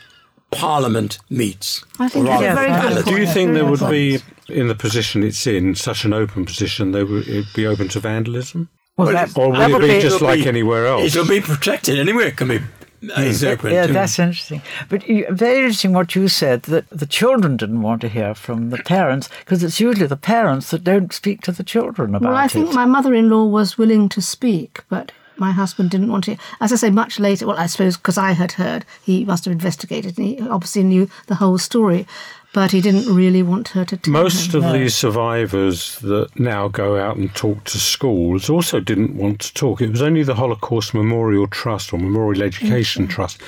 Parliament meets. I think Or it's very good. Do you think Very there would be, in the position it's in, such an open position, they would it'd be open to vandalism? Well, that- or that would would it be be- just like be- anywhere else? It'll be protected anywhere. It can be. It's open. Yeah, to- that's interesting. But you, very interesting what you said that the children didn't want to hear from the parents because it's usually the parents that don't speak to the children about it. Well, I it. think my mother-in-law was willing to speak, but my husband didn't want to. As I say, much later. Well, I suppose because I had heard, he must have investigated, and he obviously knew the whole story, but he didn't really want her to tell Most him. of these survivors that now go out and talk to schools also didn't want to talk. It was only the Holocaust Memorial Trust or Memorial Education Trust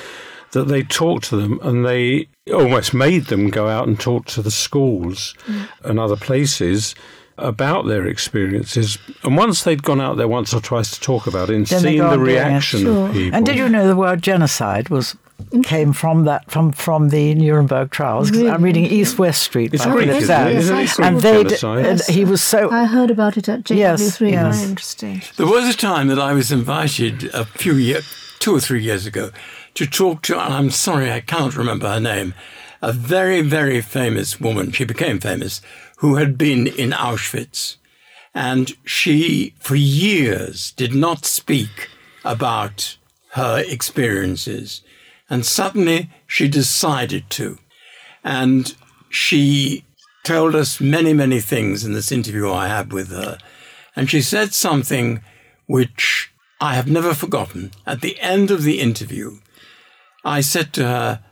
that they talked to them and they almost made them go out and talk to the schools mm. and other places about their experiences. And once they'd gone out there once or twice to talk about it and Then seen the on doing it. reaction of people. And did you know the word genocide was came from that from from the Nuremberg trials? 'Cause I'm reading East West Street. It's by Greek, Philip isn't it? Sands. Isn't it Yes, and they genocide? he was so I heard about it at JW3. Yes, yes. Very interesting. There was a time that I was invited a few years, two or three years ago, to talk to, and I'm sorry, I can't remember her name, a very, very famous woman. She became famous, who had been in Auschwitz. And she, for years, did not speak about her experiences. And suddenly she decided to. And she told us many, many things in this interview I had with her. And she said something which I have never forgotten. At the end of the interview, I said to her,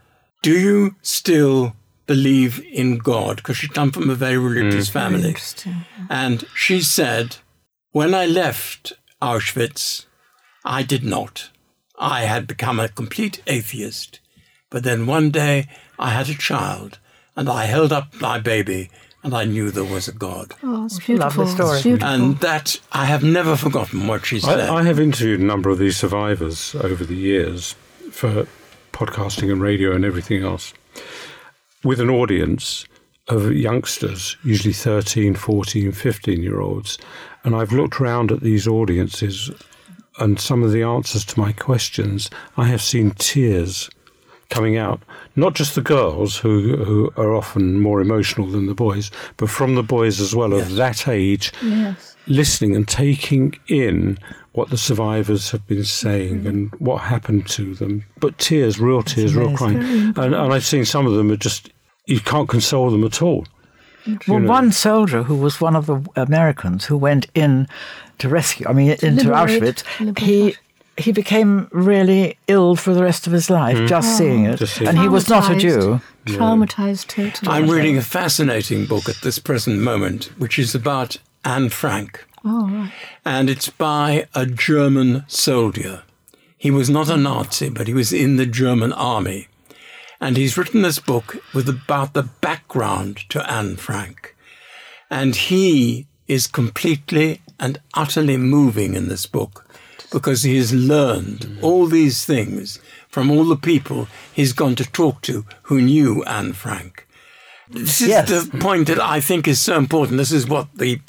Do you still believe in God? Because she'd come from a very religious mm. family. Interesting. And she said, When I left Auschwitz, I did not. I had become a complete atheist. But then one day I had a child, and I held up my baby, and I knew there was a God. Oh, it's Lovely beautiful. story. Beautiful. And that I have never forgotten what she said. I, I have interviewed a number of these survivors over the years for podcasting and radio and everything else with an audience of youngsters, usually 13, 14, 15 year olds. And I've looked around at these audiences and some of the answers to my questions, I have seen tears coming out. Not just the girls, who, who are often more emotional than the boys, but from the boys as well of that age yes. listening and taking in what the survivors have been saying mm-hmm. and what happened to them. But tears, real tears, real crying. And, and I've seen some of them are just, you can't console them at all. Well, one soldier who was one of the Americans who went in to rescue, I mean, into liberate- Auschwitz, liberate he he became really ill for the rest of his life Mm. just Oh. seeing it, Just seeing and he was not a Jew. Traumatized totally. I'm reading a fascinating book at this present moment, which is about Anne Frank. Oh, right. and it's by a German soldier. He was not a Nazi, but he was in the German army. And he's written this book with about the background to Anne Frank. And he is completely and utterly moving in this book because he has learned all these things from all the people he's gone to talk to who knew Anne Frank. This is Yes. the point that I think is so important. This is what the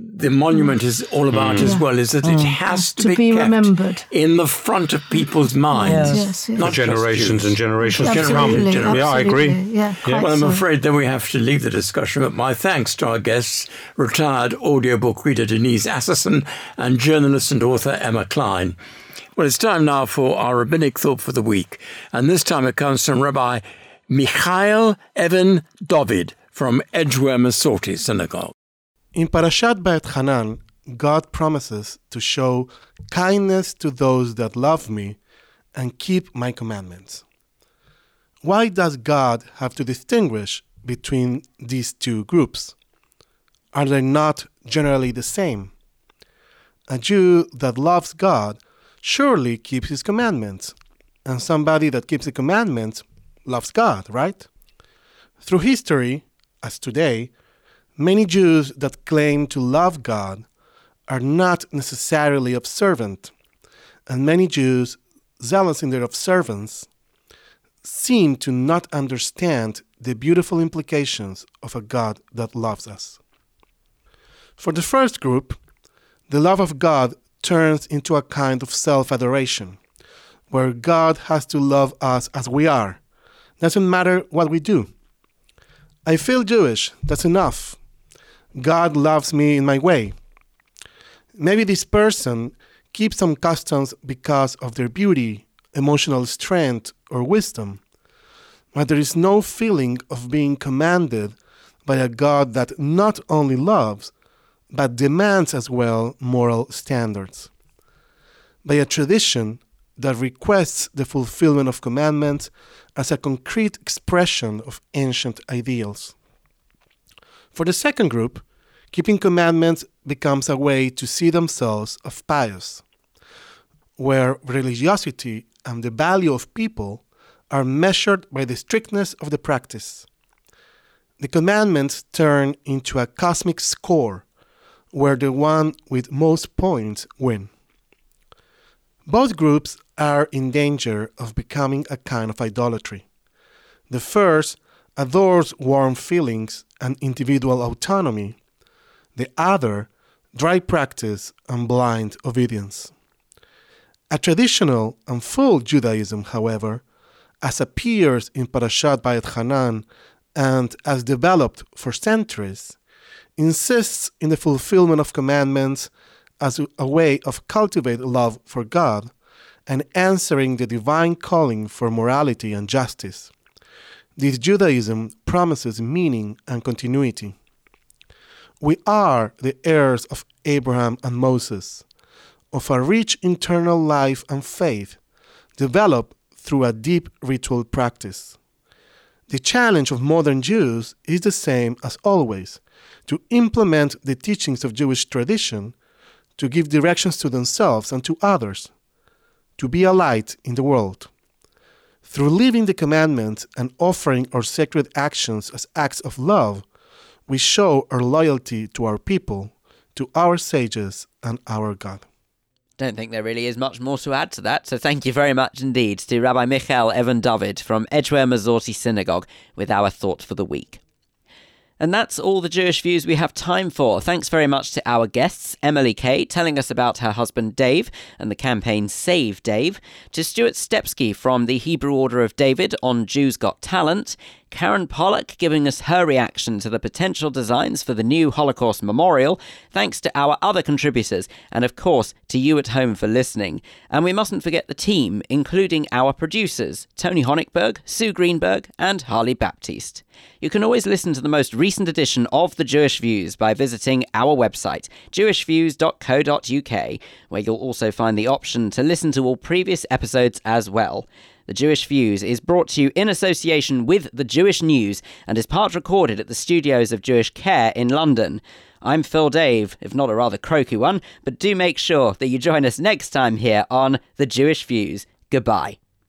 the monument is all about Mm. as Yeah. well is that it Mm. has to, To be kept remembered. in the front of people's minds. Yes. Yes, yes. Not For generations and generations. Absolutely, Yeah, I agree. Yeah, quite Well, I'm so. afraid then we have to leave the discussion, but my thanks to our guests, retired audiobook reader Denise Asserson and journalist and author Emma Klein. Well, it's time now for our rabbinic thought for the week, and this time it comes from Rabbi Michael Even David from Edgware Masorti Synagogue. In Parashat Va'etchanan, God promises to show kindness to those that love me and keep my commandments. Why does God have to distinguish between these two groups? Are they not generally the same? A Jew that loves God surely keeps his commandments, and somebody that keeps the commandments loves God, right? Through history, as today, many Jews that claim to love God are not necessarily observant, and many Jews, zealous in their observance, seem to not understand the beautiful implications of a God that loves us. For the first group, the love of God turns into a kind of self adoration, where God has to love us as we are. Doesn't matter what we do. I feel Jewish, that's enough. God loves me in my way. Maybe this person keeps some customs because of their beauty, emotional strength, or wisdom, but there is no feeling of being commanded by a God that not only loves, but demands as well moral standards. By a tradition that requests the fulfillment of commandments as a concrete expression of ancient ideals. For the second group, keeping commandments becomes a way to see themselves as pious, where religiosity and the value of people are measured by the strictness of the practice. The commandments turn into a cosmic score where the one with most points win. Both groups are in danger of becoming a kind of idolatry. The first adores warm feelings and individual autonomy, the other, dry practice and blind obedience. A traditional and full Judaism, however, as appears in Parashat Va'etchanan and as developed for centuries, insists in the fulfillment of commandments as a way of cultivating love for God and answering the divine calling for morality and justice. This Judaism promises meaning and continuity. We are the heirs of Abraham and Moses, of a rich internal life and faith developed through a deep ritual practice. The challenge of modern Jews is the same as always to implement the teachings of Jewish tradition, to give directions to themselves and to others, to be a light in the world. Through living the commandments and offering our sacred actions as acts of love, we show our loyalty to our people, to our sages, and our God. Don't think there really is much more to add to that, so thank you very much indeed to Rabbi Michael Even David from Edgware Masorti Synagogue with our thought for the week. And that's all the Jewish views we have time for. Thanks very much to our guests, Emily Kay, telling us about her husband Dave and the campaign Save Dave, to Stuart Stepsky from the Hebrew Order of David on Jews Got Talent, Karen Pollock giving us her reaction to the potential designs for the new Holocaust Memorial, thanks to our other contributors, and of course to you at home for listening. And we mustn't forget the team, including our producers, Tony Honigberg, Sue Greenberg, and Harley Baptiste. You can always listen to the most recent edition of The Jewish Views by visiting our website, jewishviews.co.uk, where you'll also find the option to listen to all previous episodes as well. The Jewish Views is brought to you in association with The Jewish News and is part recorded at the studios of Jewish Care in London. I'm Phil Dave, if not a rather croaky one, but do make sure that you join us next time here on The Jewish Views. Goodbye.